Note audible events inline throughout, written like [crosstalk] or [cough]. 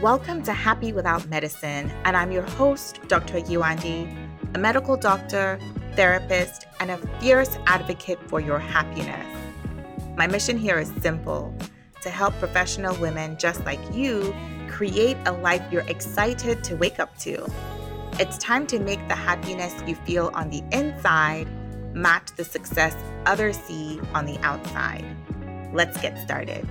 Welcome to Happy Without Medicine, and I'm your host, Dr. Yewande, a medical doctor, therapist, and a fierce advocate for your happiness. My mission here is simple to help professional women just like you create a life you're excited to wake up to. It's time to make the happiness you feel on the inside match the success others see on the outside. Let's get started.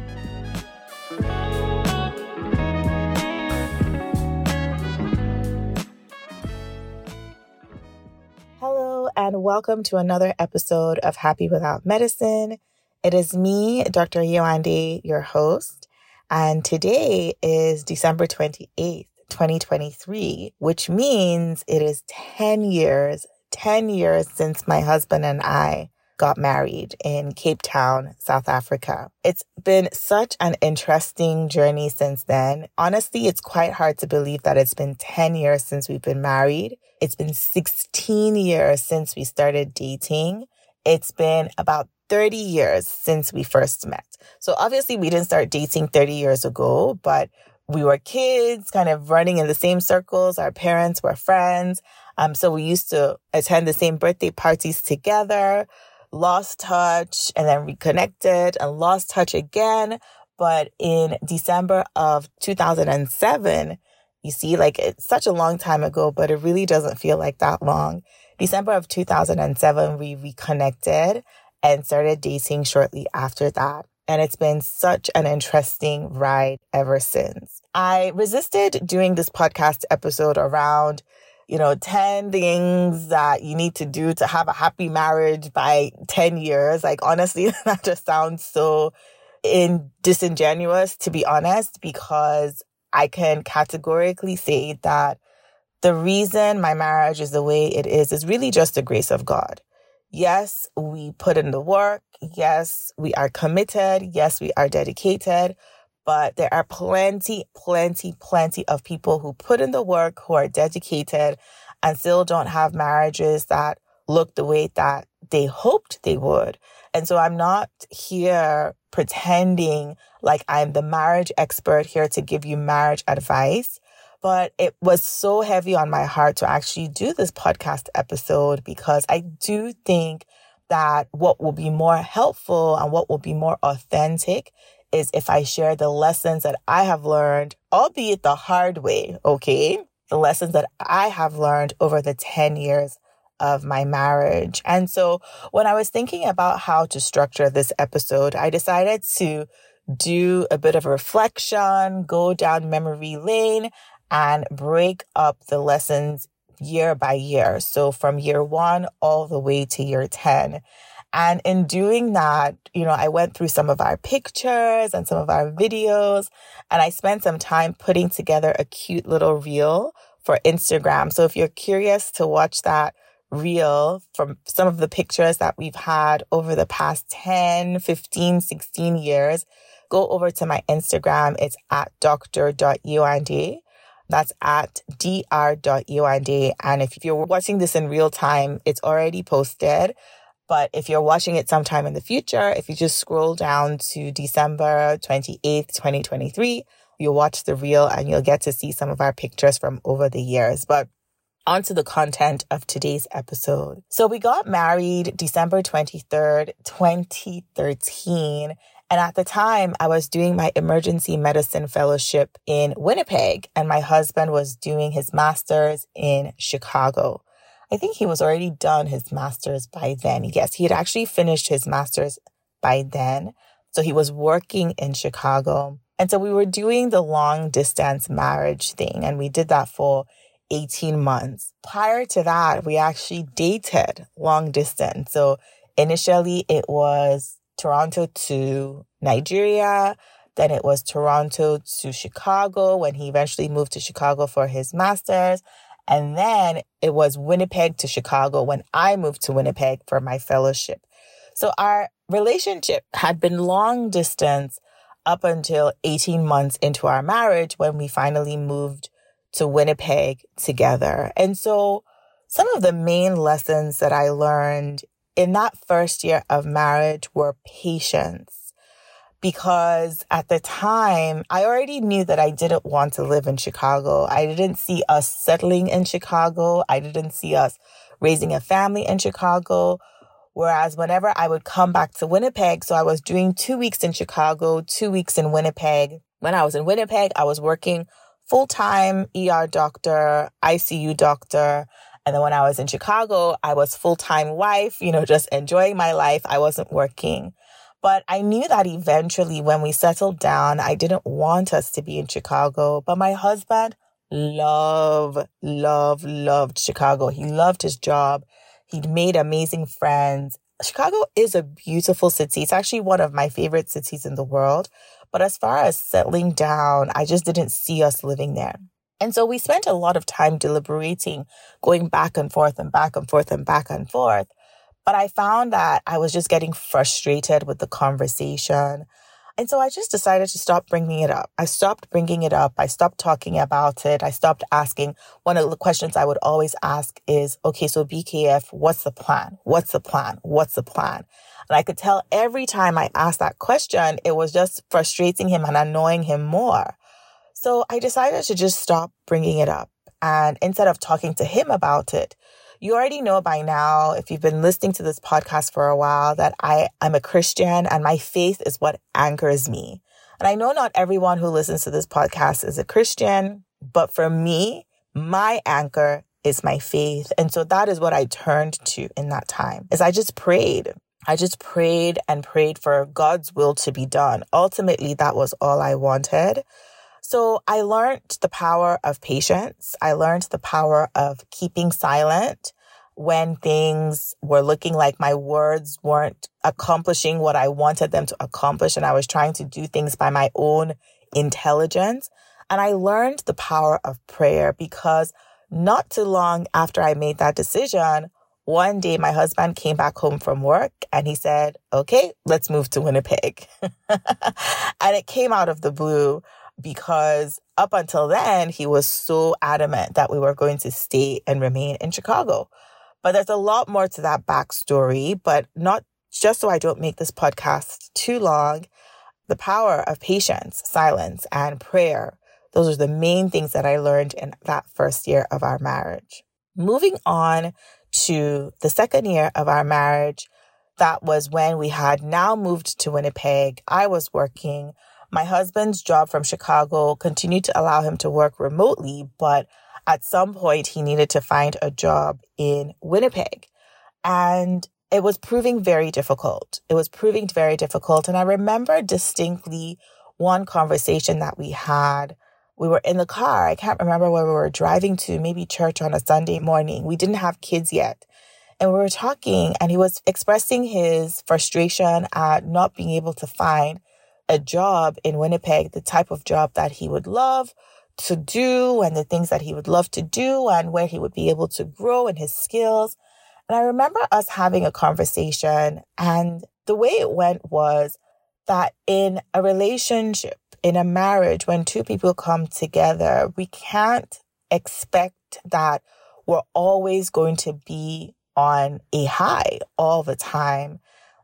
Hello, and welcome to another episode of Happy Without Medicine. It is me, Dr. Yewande, your host, and today is December 28th, 2023, which means it is 10 years 10 years since my husband and I got married in Cape Town, South Africa. It's been such an interesting journey since then. Honestly, it's quite hard to believe that it's been 10 years since we've been married. It's been 16 years since we started dating. It's been about 30 years since we first met. So obviously we didn't start dating 30 years ago, but we were kids, kind of running in the same circles. Our parents were friends. Um, so we used to attend the same birthday parties together, lost touch and then reconnected and lost touch again. But in December of 2007, you see, like it's such a long time ago, but it really doesn't feel like that long. December of 2007, we reconnected and started dating shortly after that. And it's been such an interesting ride ever since. I resisted doing this podcast episode around you know, 10 things that you need to do to have a happy marriage by 10 years. Like, honestly, [laughs] that just sounds so in disingenuous, to be honest, because I can categorically say that the reason my marriage is the way it is is really just the grace of God. Yes, we put in the work. Yes, we are committed. Yes, we are dedicated but there are plenty, plenty, plenty of people who put in the work, who are dedicated and still don't have marriages that look the way that they hoped they would. And so I'm not here pretending like I'm the marriage expert here to give you marriage advice. But it was so heavy on my heart to actually do this podcast episode because I do think that what will be more helpful and what will be more authentic is if I share the lessons that I have learned, albeit the hard way, okay? The lessons that I have learned over the 10 years of my marriage. And so when I was thinking about how to structure this episode, I decided to do a bit of reflection, go down memory lane and break up the lessons year by year. So from year one all the way to year 10. And in doing that, you know, I went through some of our pictures and some of our videos, and I spent some time putting together a cute little reel for Instagram. So if you're curious to watch that reel from some of the pictures that we've had over the past 10, 15, 16 years, go over to my Instagram. It's at dr.yewande. That's at dr.yewande. And if you're watching this in real time, it's already posted. But if you're watching it sometime in the future, if you just scroll down to December 28th, 2023, you'll watch the reel and you'll get to see some of our pictures from over the years. But onto the content of today's episode. So we got married December 23rd, 2013. And at the time, I was doing my emergency medicine fellowship in Winnipeg, and my husband was doing his master's in Chicago. I think he was already done his master's by then. Yes, he had actually finished his master's by then. So he was working in Chicago. And so we were doing the long distance marriage thing and we did that for 18 months. Prior to that, we actually dated long distance. So initially it was Toronto to Nigeria. Then it was Toronto to Chicago when he eventually moved to Chicago for his master's. And then it was Winnipeg to Chicago when I moved to Winnipeg for my fellowship. So our relationship had been long distance up until 18 months into our marriage when we finally moved to Winnipeg together. And so some of the main lessons that I learned in that first year of marriage were patience because at the time I already knew that I didn't want to live in Chicago. I didn't see us settling in Chicago. I didn't see us raising a family in Chicago. Whereas whenever I would come back to Winnipeg, so I was doing two weeks in Chicago, two weeks in Winnipeg. When I was in Winnipeg, I was working full time ER doctor, ICU doctor. And then when I was in Chicago, I was full time wife, you know, just enjoying my life. I wasn't working. But I knew that eventually when we settled down, I didn't want us to be in Chicago. But my husband loved, loved, loved Chicago. He loved his job. He'd made amazing friends. Chicago is a beautiful city. It's actually one of my favorite cities in the world. But as far as settling down, I just didn't see us living there. And so we spent a lot of time deliberating, going back and forth and back and forth and back and forth. But I found that I was just getting frustrated with the conversation. And so I just decided to stop bringing it up. I stopped bringing it up. I stopped talking about it. I stopped asking. One of the questions I would always ask is, okay, so BKF, what's the plan? What's the plan? What's the plan? And I could tell every time I asked that question, it was just frustrating him and annoying him more. So I decided to just stop bringing it up. And instead of talking to him about it, you already know by now, if you've been listening to this podcast for a while, that I am a Christian and my faith is what anchors me. And I know not everyone who listens to this podcast is a Christian, but for me, my anchor is my faith. And so that is what I turned to in that time is I just prayed. I just prayed and prayed for God's will to be done. Ultimately, that was all I wanted. So I learned the power of patience. I learned the power of keeping silent when things were looking like my words weren't accomplishing what I wanted them to accomplish. And I was trying to do things by my own intelligence. And I learned the power of prayer because not too long after I made that decision, one day my husband came back home from work and he said, okay, let's move to Winnipeg. [laughs] and it came out of the blue because up until then, he was so adamant that we were going to stay and remain in Chicago. But there's a lot more to that backstory, but not just so I don't make this podcast too long. The power of patience, silence, and prayer. Those are the main things that I learned in that first year of our marriage. Moving on to the second year of our marriage, that was when we had now moved to Winnipeg. I was working. My husband's job from Chicago continued to allow him to work remotely, but at some point he needed to find a job in Winnipeg. And it was proving very difficult. It was proving very difficult. And I remember distinctly one conversation that we had. We were in the car. I can't remember where we were driving to, maybe church on a Sunday morning. We didn't have kids yet. And we were talking, and he was expressing his frustration at not being able to find a job in Winnipeg, the type of job that he would love to do and the things that he would love to do and where he would be able to grow in his skills. And I remember us having a conversation and the way it went was that in a relationship, in a marriage, when two people come together, we can't expect that we're always going to be on a high all the time.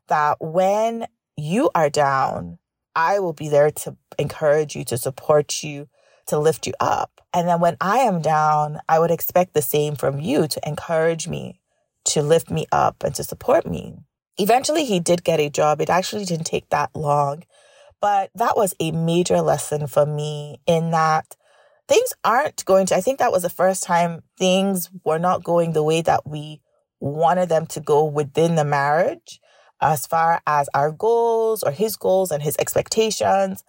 That when you are down, I will be there to encourage you, to support you, to lift you up. And then when I am down, I would expect the same from you to encourage me, to lift me up and to support me. Eventually he did get a job. It actually didn't take that long, but that was a major lesson for me in that things aren't going to, I think that was the first time things were not going the way that we wanted them to go within the marriage as far as our goals or his goals and his expectations.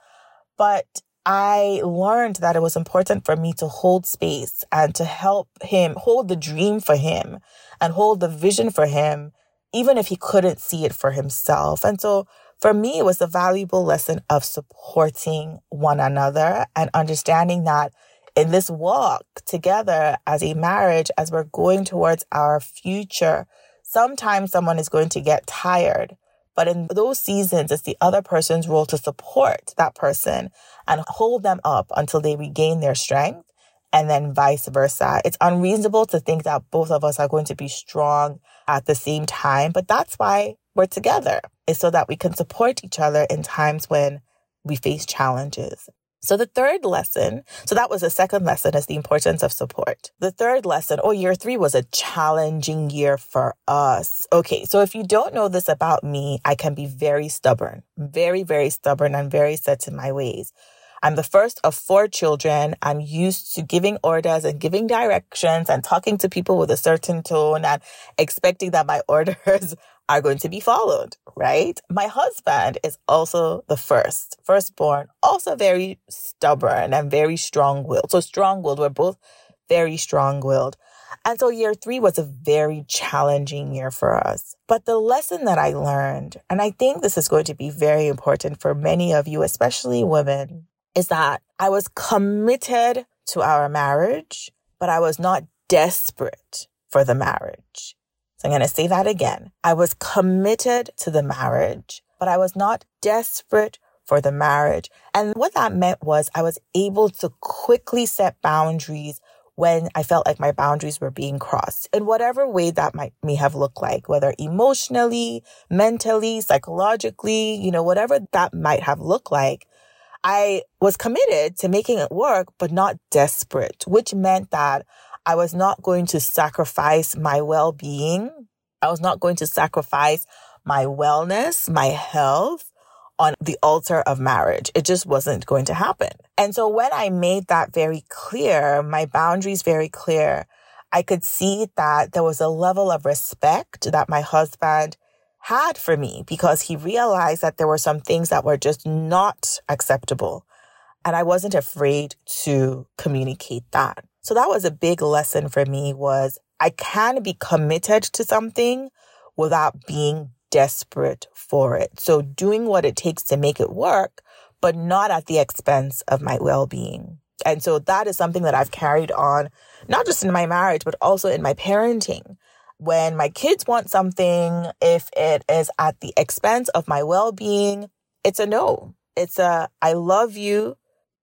But I learned that it was important for me to hold space and to help him hold the dream for him and hold the vision for him, even if he couldn't see it for himself. And so for me, it was a valuable lesson of supporting one another and understanding that in this walk together as a marriage, as we're going towards our future, sometimes someone is going to get tired. But in those seasons, it's the other person's role to support that person and hold them up until they regain their strength and then vice versa. It's unreasonable to think that both of us are going to be strong at the same time, but that's why we're together is so that we can support each other in times when we face challenges. So the third lesson, so that was the second lesson is the importance of support. The third lesson, oh, year three was a challenging year for us. Okay. So if you don't know this about me, I can be very stubborn, very, very stubborn and very set in my ways. I'm the first of four children. I'm used to giving orders and giving directions and talking to people with a certain tone and expecting that my [laughs] orders are going to be followed, right? My husband is also the first, firstborn, also very stubborn and very strong willed. So strong willed, we're both very strong willed. And so year three was a very challenging year for us. But the lesson that I learned, and I think this is going to be very important for many of you, especially women, is that I was committed to our marriage, but I was not desperate for the marriage. So I'm going to say that again. I was committed to the marriage, but I was not desperate for the marriage. And what that meant was I was able to quickly set boundaries when I felt like my boundaries were being crossed in whatever way that might may have looked like, whether emotionally, mentally, psychologically, you know, whatever that might have looked like. I was committed to making it work, but not desperate, which meant that I was not going to sacrifice my well-being. I was not going to sacrifice my wellness, my health on the altar of marriage. It just wasn't going to happen. And so when I made that very clear, my boundaries very clear, I could see that there was a level of respect that my husband had for me because he realized that there were some things that were just not acceptable. And I wasn't afraid to communicate that. So that was a big lesson for me was I can be committed to something without being desperate for it. So doing what it takes to make it work, but not at the expense of my well-being. And so that is something that I've carried on, not just in my marriage, but also in my parenting. When my kids want something, if it is at the expense of my well-being, it's a no. It's a, I love you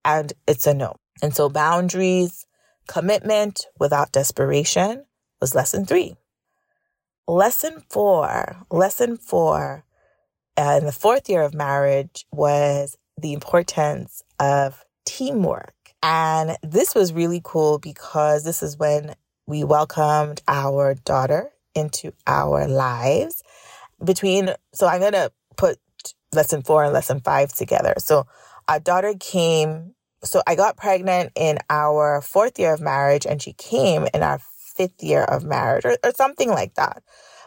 and it's a no. And so boundaries, Commitment without desperation was lesson three. Lesson four, lesson four uh, in the fourth year of marriage was the importance of teamwork. And this was really cool because this is when we welcomed our daughter into our lives. Between, so I'm going to put lesson four and lesson five together. So our daughter came so I got pregnant in our fourth year of marriage and she came in our fifth year of marriage or, or something like that.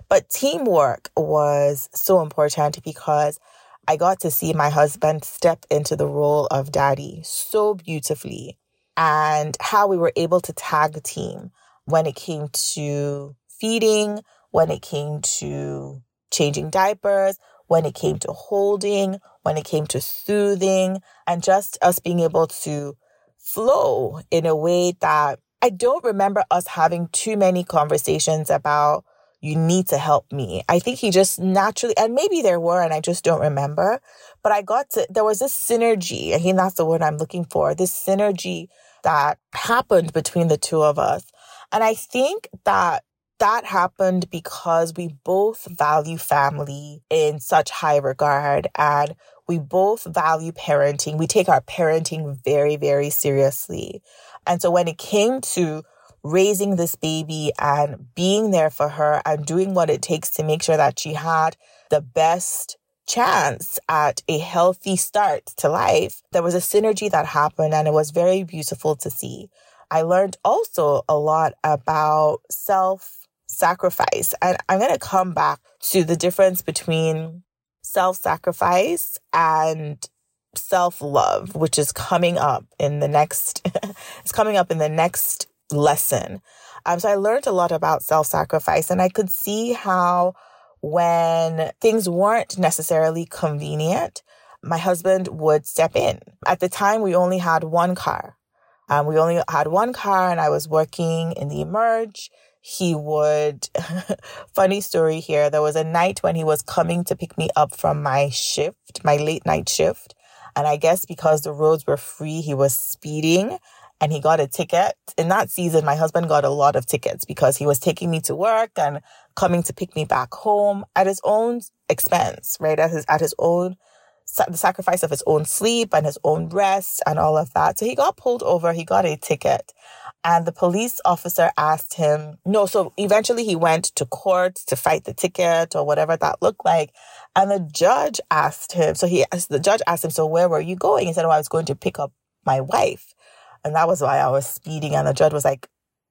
But teamwork was so important because I got to see my husband step into the role of daddy so beautifully and how we were able to tag team when it came to feeding, when it came to changing diapers, when it came to holding, when it came to soothing, and just us being able to flow in a way that I don't remember us having too many conversations about you need to help me. I think he just naturally, and maybe there were, and I just don't remember, but I got to, there was this synergy. I think that's the word I'm looking for. This synergy that happened between the two of us. And I think that that happened because we both value family in such high regard and we both value parenting. We take our parenting very, very seriously. And so when it came to raising this baby and being there for her and doing what it takes to make sure that she had the best chance at a healthy start to life, there was a synergy that happened and it was very beautiful to see. I learned also a lot about self sacrifice. And I'm going to come back to the difference between self sacrifice and self love, which is coming up in the next, [laughs] it's coming up in the next lesson. Um, so I learned a lot about self sacrifice and I could see how when things weren't necessarily convenient, my husband would step in. At the time, we only had one car. Um, we only had one car and I was working in the Emerge he would, [laughs] funny story here, there was a night when he was coming to pick me up from my shift, my late night shift. And I guess because the roads were free, he was speeding and he got a ticket. In that season, my husband got a lot of tickets because he was taking me to work and coming to pick me back home at his own expense, right? At his, at his own, the sacrifice of his own sleep and his own rest and all of that. So he got pulled over. He got a ticket and the police officer asked him, no, so eventually he went to court to fight the ticket or whatever that looked like. And the judge asked him, so he asked, the judge asked him, so where were you going? He said, oh, I was going to pick up my wife. And that was why I was speeding. And the judge was like,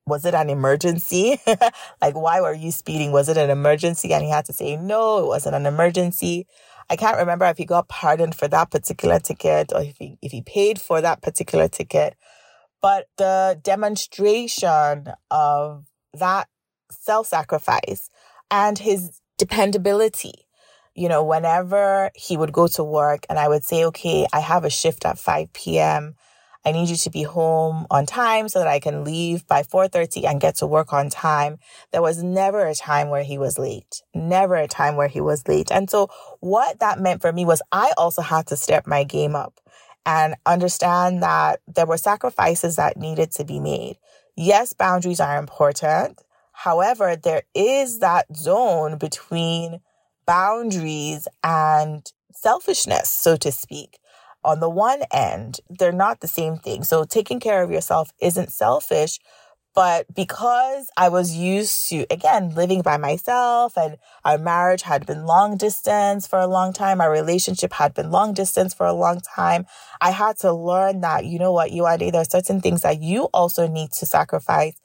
was it an emergency? [laughs] like, why were you speeding? Was it an emergency? And he had to say, no, it wasn't an emergency. I can't remember if he got pardoned for that particular ticket or if he, if he paid for that particular ticket. But the demonstration of that self sacrifice and his dependability, you know, whenever he would go to work and I would say, okay, I have a shift at 5 p.m. I need you to be home on time so that I can leave by 4:30 and get to work on time. There was never a time where he was late. Never a time where he was late. And so what that meant for me was I also had to step my game up and understand that there were sacrifices that needed to be made. Yes, boundaries are important. However, there is that zone between boundaries and selfishness, so to speak on the one end, they're not the same thing. So taking care of yourself isn't selfish, but because I was used to, again, living by myself and our marriage had been long distance for a long time, our relationship had been long distance for a long time, I had to learn that, you know what, you are, there are certain things that you also need to sacrifice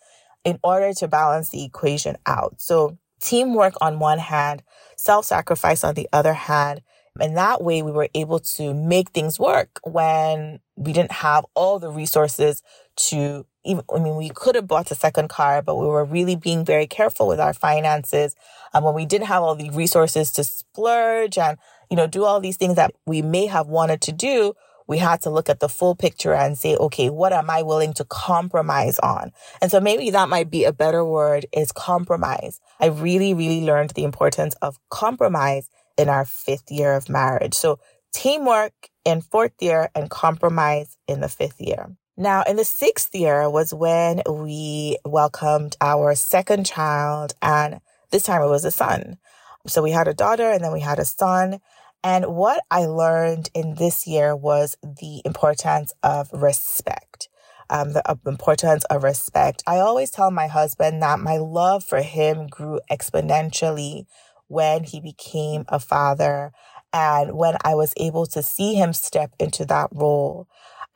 in order to balance the equation out. So teamwork on one hand, self-sacrifice on the other hand, and that way we were able to make things work when we didn't have all the resources to even, I mean, we could have bought a second car, but we were really being very careful with our finances. And when we didn't have all the resources to splurge and, you know, do all these things that we may have wanted to do, we had to look at the full picture and say, okay, what am I willing to compromise on? And so maybe that might be a better word is compromise. I really, really learned the importance of compromise in our fifth year of marriage. So teamwork in fourth year and compromise in the fifth year. Now, in the sixth year was when we welcomed our second child, and this time it was a son. So we had a daughter and then we had a son. And what I learned in this year was the importance of respect. Um, the uh, importance of respect. I always tell my husband that my love for him grew exponentially when he became a father and when I was able to see him step into that role.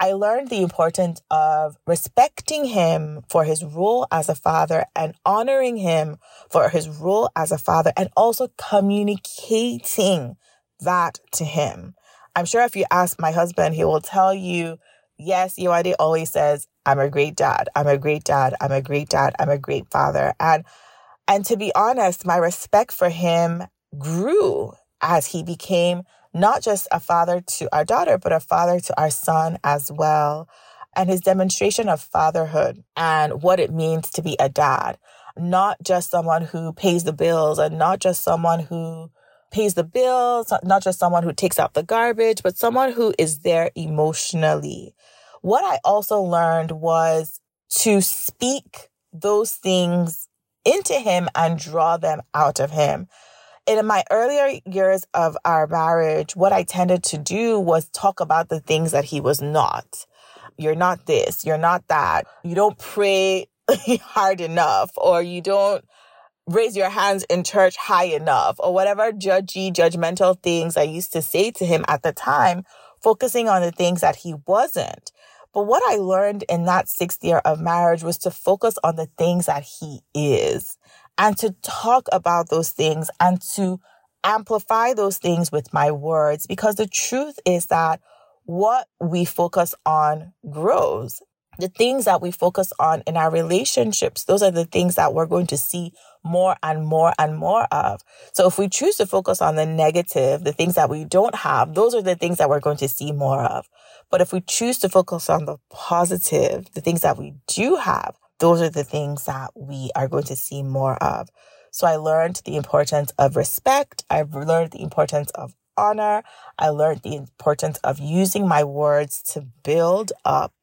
I learned the importance of respecting him for his role as a father and honoring him for his role as a father and also communicating that to him. I'm sure if you ask my husband, he will tell you, yes, Yewande always says, I'm a great dad. I'm a great dad. I'm a great dad. I'm a great father. And and to be honest, my respect for him grew as he became not just a father to our daughter, but a father to our son as well. And his demonstration of fatherhood and what it means to be a dad, not just someone who pays the bills and not just someone who pays the bills, not just someone who takes out the garbage, but someone who is there emotionally. What I also learned was to speak those things into him and draw them out of him. In my earlier years of our marriage, what I tended to do was talk about the things that he was not. You're not this, you're not that. You don't pray [laughs] hard enough, or you don't raise your hands in church high enough, or whatever judgy, judgmental things I used to say to him at the time, focusing on the things that he wasn't. But what I learned in that sixth year of marriage was to focus on the things that he is and to talk about those things and to amplify those things with my words because the truth is that what we focus on grows. The things that we focus on in our relationships, those are the things that we're going to see more and more and more of. So if we choose to focus on the negative, the things that we don't have, those are the things that we're going to see more of. But if we choose to focus on the positive, the things that we do have, those are the things that we are going to see more of. So I learned the importance of respect. I've learned the importance of honor. I learned the importance of using my words to build up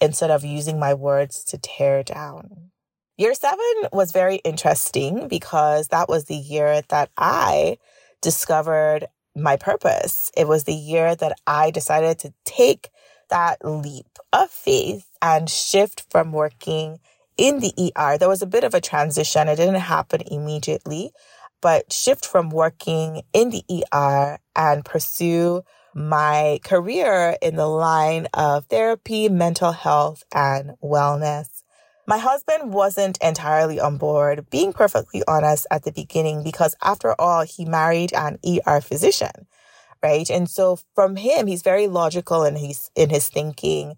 instead of using my words to tear down. Year seven was very interesting because that was the year that I discovered my purpose. It was the year that I decided to take that leap of faith and shift from working in the ER. There was a bit of a transition. It didn't happen immediately, but shift from working in the ER and pursue my career in the line of therapy, mental health, and wellness. My husband wasn't entirely on board, being perfectly honest at the beginning, because after all, he married an ER physician, right? And so from him, he's very logical and he's in his thinking.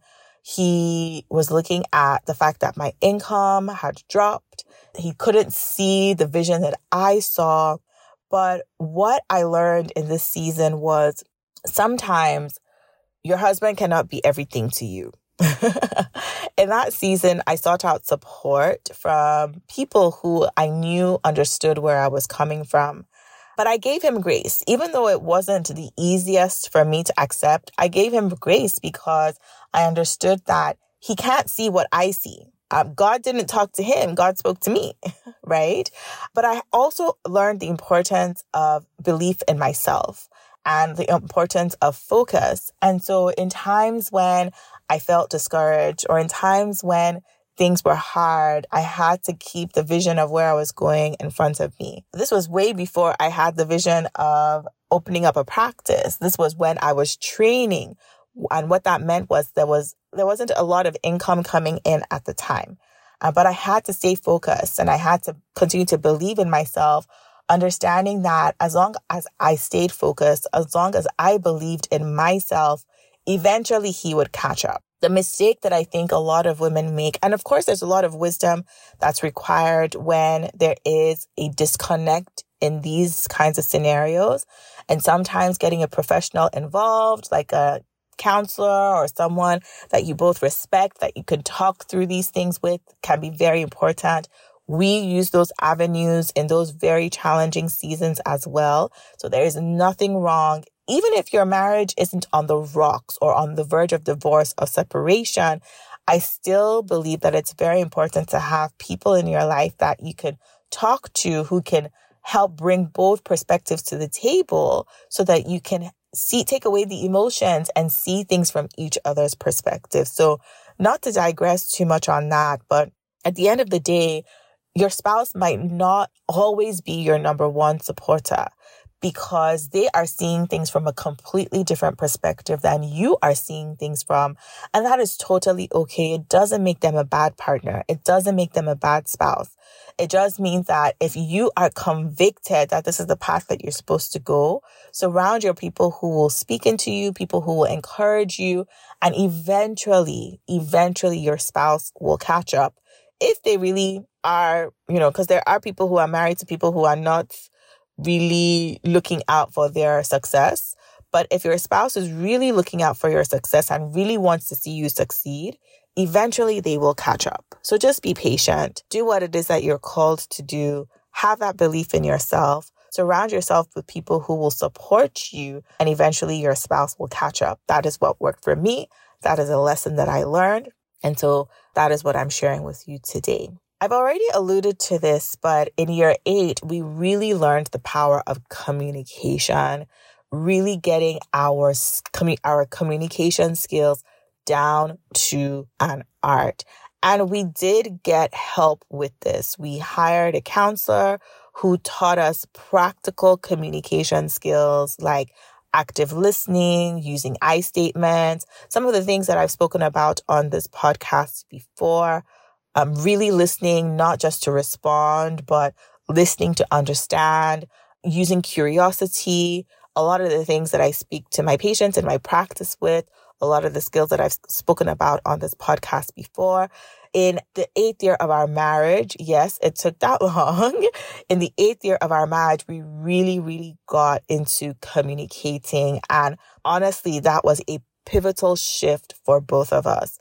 He was looking at the fact that my income had dropped. He couldn't see the vision that I saw. But what I learned in this season was sometimes your husband cannot be everything to you. [laughs] in that season, I sought out support from people who I knew understood where I was coming from. But I gave him grace, even though it wasn't the easiest for me to accept. I gave him grace because I understood that he can't see what I see. Um, God didn't talk to him. God spoke to me, [laughs] right? But I also learned the importance of belief in myself and the importance of focus. And so in times when I felt discouraged or in times when things were hard, I had to keep the vision of where I was going in front of me. This was way before I had the vision of opening up a practice. This was when I was training. And what that meant was there was, there wasn't a lot of income coming in at the time. Uh, but I had to stay focused and I had to continue to believe in myself, understanding that as long as I stayed focused, as long as I believed in myself, eventually he would catch up. The mistake that I think a lot of women make, and of course, there's a lot of wisdom that's required when there is a disconnect in these kinds of scenarios. And sometimes getting a professional involved, like a counselor or someone that you both respect, that you can talk through these things with, can be very important. We use those avenues in those very challenging seasons as well. So there is nothing wrong even if your marriage isn't on the rocks or on the verge of divorce or separation, I still believe that it's very important to have people in your life that you can talk to who can help bring both perspectives to the table so that you can see, take away the emotions and see things from each other's perspective. So not to digress too much on that, but at the end of the day, your spouse might not always be your number one supporter because they are seeing things from a completely different perspective than you are seeing things from. And that is totally okay. It doesn't make them a bad partner. It doesn't make them a bad spouse. It just means that if you are convicted that this is the path that you're supposed to go, surround your people who will speak into you, people who will encourage you, and eventually, eventually your spouse will catch up if they really are, you know, because there are people who are married to people who are not really looking out for their success. But if your spouse is really looking out for your success and really wants to see you succeed, eventually they will catch up. So just be patient. Do what it is that you're called to do. Have that belief in yourself. Surround yourself with people who will support you and eventually your spouse will catch up. That is what worked for me. That is a lesson that I learned. And so that is what I'm sharing with you today. I've already alluded to this, but in year eight, we really learned the power of communication, really getting our, our communication skills down to an art. And we did get help with this. We hired a counselor who taught us practical communication skills like active listening, using I statements, some of the things that I've spoken about on this podcast before um, really listening, not just to respond, but listening to understand, using curiosity. A lot of the things that I speak to my patients in my practice with, a lot of the skills that I've spoken about on this podcast before. In the eighth year of our marriage, yes, it took that [laughs] long. In the eighth year of our marriage, we really, really got into communicating. And honestly, that was a pivotal shift for both of us.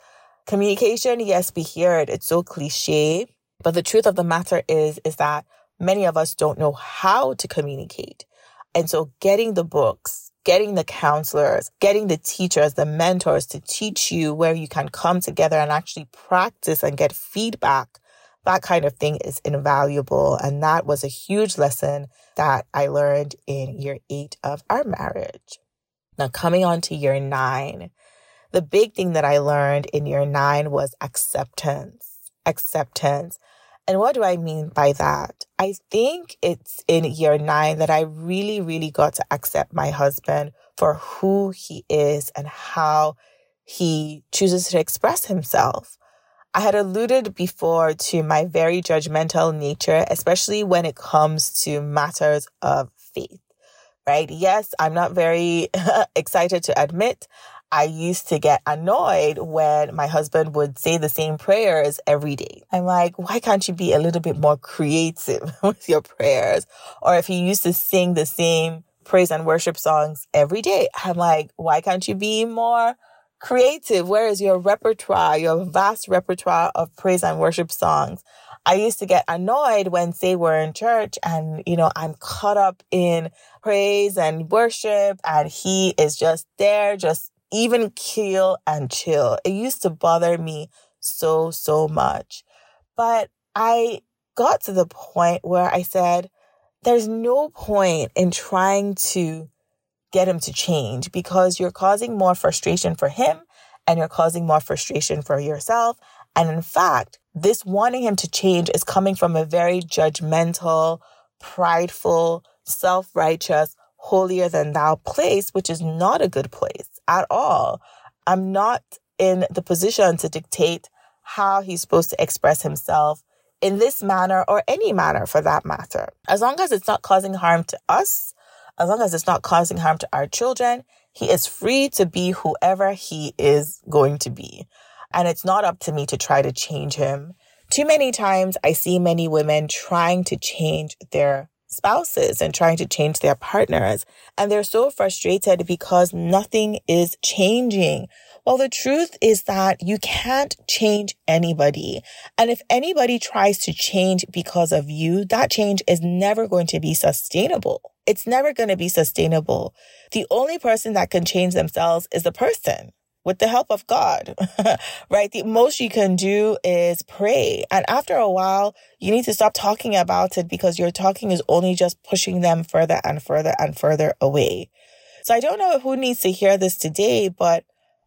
Communication, yes, we hear it. It's so cliche. But the truth of the matter is, is that many of us don't know how to communicate. And so getting the books, getting the counselors, getting the teachers, the mentors to teach you where you can come together and actually practice and get feedback. That kind of thing is invaluable. And that was a huge lesson that I learned in year eight of our marriage. Now, coming on to year nine, the big thing that I learned in year nine was acceptance. Acceptance. And what do I mean by that? I think it's in year nine that I really, really got to accept my husband for who he is and how he chooses to express himself. I had alluded before to my very judgmental nature, especially when it comes to matters of faith, right? Yes, I'm not very [laughs] excited to admit I used to get annoyed when my husband would say the same prayers every day. I'm like, why can't you be a little bit more creative [laughs] with your prayers? Or if he used to sing the same praise and worship songs every day, I'm like, why can't you be more creative? Where is your repertoire, your vast repertoire of praise and worship songs? I used to get annoyed when say we're in church and, you know, I'm caught up in praise and worship and he is just there, just even keel and chill. It used to bother me so, so much. But I got to the point where I said, there's no point in trying to get him to change because you're causing more frustration for him and you're causing more frustration for yourself. And in fact, this wanting him to change is coming from a very judgmental, prideful, self righteous, holier than thou place, which is not a good place at all. I'm not in the position to dictate how he's supposed to express himself in this manner or any manner for that matter. As long as it's not causing harm to us, as long as it's not causing harm to our children, he is free to be whoever he is going to be. And it's not up to me to try to change him. Too many times I see many women trying to change their spouses and trying to change their partners. And they're so frustrated because nothing is changing. Well, the truth is that you can't change anybody. And if anybody tries to change because of you, that change is never going to be sustainable. It's never going to be sustainable. The only person that can change themselves is the person with the help of God, [laughs] right? The most you can do is pray. And after a while, you need to stop talking about it because your talking is only just pushing them further and further and further away. So I don't know who needs to hear this today, but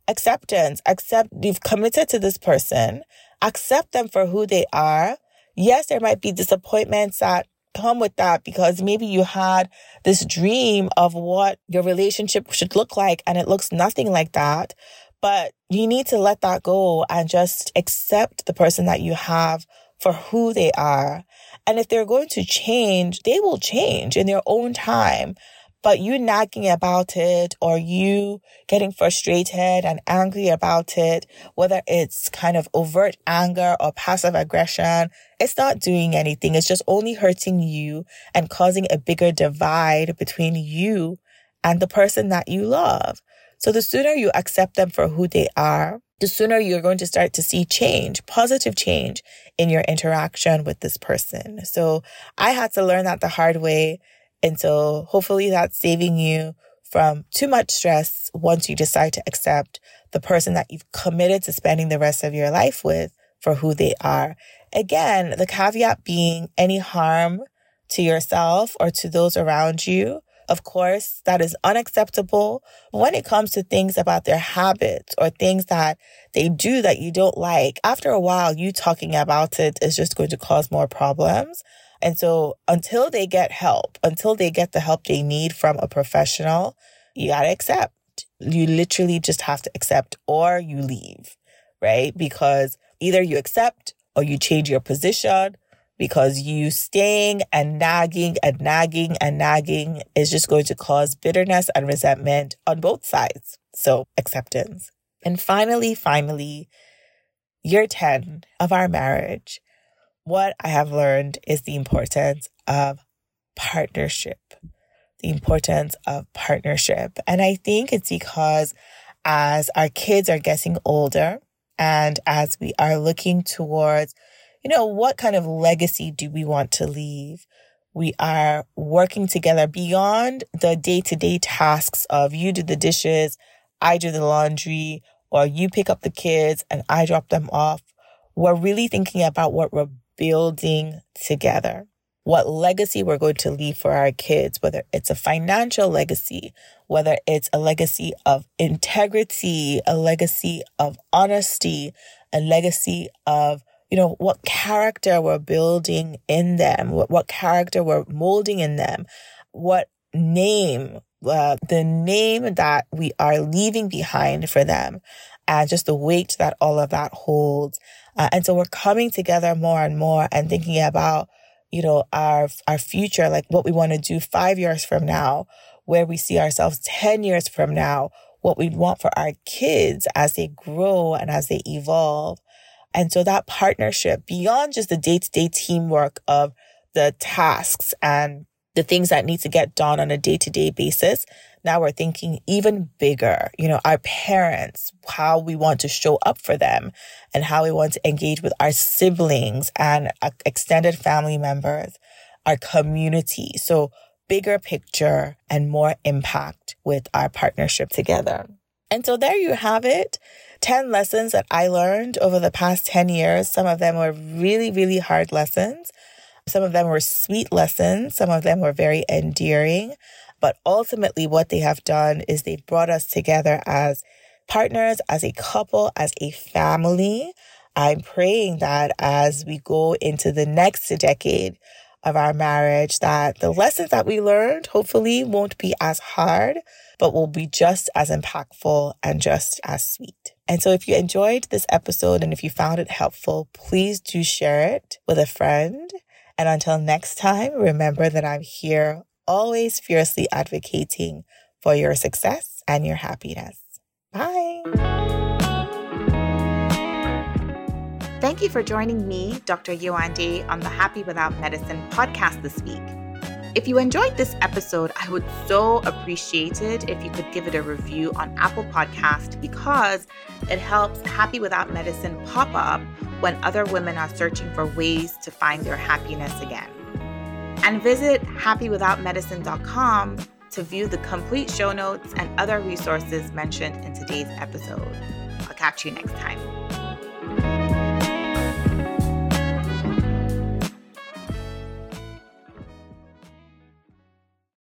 acceptance, accept you've committed to this person, accept them for who they are. Yes, there might be disappointments that come with that because maybe you had this dream of what your relationship should look like and it looks nothing like that. But you need to let that go and just accept the person that you have for who they are. And if they're going to change, they will change in their own time. But you nagging about it or you getting frustrated and angry about it, whether it's kind of overt anger or passive aggression, it's not doing anything. It's just only hurting you and causing a bigger divide between you and the person that you love. So the sooner you accept them for who they are, the sooner you're going to start to see change, positive change in your interaction with this person. So I had to learn that the hard way. And so hopefully that's saving you from too much stress once you decide to accept the person that you've committed to spending the rest of your life with for who they are. Again, the caveat being any harm to yourself or to those around you of course, that is unacceptable. When it comes to things about their habits or things that they do that you don't like, after a while, you talking about it is just going to cause more problems. And so until they get help, until they get the help they need from a professional, you gotta accept. You literally just have to accept or you leave, right? Because either you accept or you change your position because you staying and nagging and nagging and nagging is just going to cause bitterness and resentment on both sides. So acceptance. And finally, finally, year 10 of our marriage, what I have learned is the importance of partnership. The importance of partnership. And I think it's because as our kids are getting older and as we are looking towards you know, what kind of legacy do we want to leave? we are working together beyond the day to day tasks of you do the dishes, I do the laundry, or you pick up the kids and I drop them off. We're really thinking about what we're building together, what legacy we're going to leave for our kids, whether it's a financial legacy, whether it's a legacy of integrity, a legacy of honesty, a legacy of you know, what character we're building in them, what, what character we're molding in them, what name, uh, the name that we are leaving behind for them, and just the weight that all of that holds. Uh, and so we're coming together more and more and thinking about, you know, our, our future, like what we want to do five years from now, where we see ourselves 10 years from now, what we want for our kids as they grow and as they evolve. And so that partnership beyond just the day to day teamwork of the tasks and the things that need to get done on a day to day basis. Now we're thinking even bigger, you know, our parents, how we want to show up for them and how we want to engage with our siblings and uh, extended family members, our community. So bigger picture and more impact with our partnership together. And so there you have it. 10 lessons that I learned over the past 10 years. Some of them were really, really hard lessons. Some of them were sweet lessons. Some of them were very endearing. But ultimately, what they have done is they brought us together as partners, as a couple, as a family. I'm praying that as we go into the next decade of our marriage, that the lessons that we learned hopefully won't be as hard, but will be just as impactful and just as sweet. And so if you enjoyed this episode and if you found it helpful, please do share it with a friend. And until next time, remember that I'm here always fiercely advocating for your success and your happiness. Bye. Thank you for joining me, Dr. Yewande, on the Happy Without Medicine podcast this week. If you enjoyed this episode, I would so appreciate it if you could give it a review on Apple Podcast because it helps Happy Without Medicine pop up when other women are searching for ways to find their happiness again. And visit happywithoutmedicine.com to view the complete show notes and other resources mentioned in today's episode. I'll catch you next time.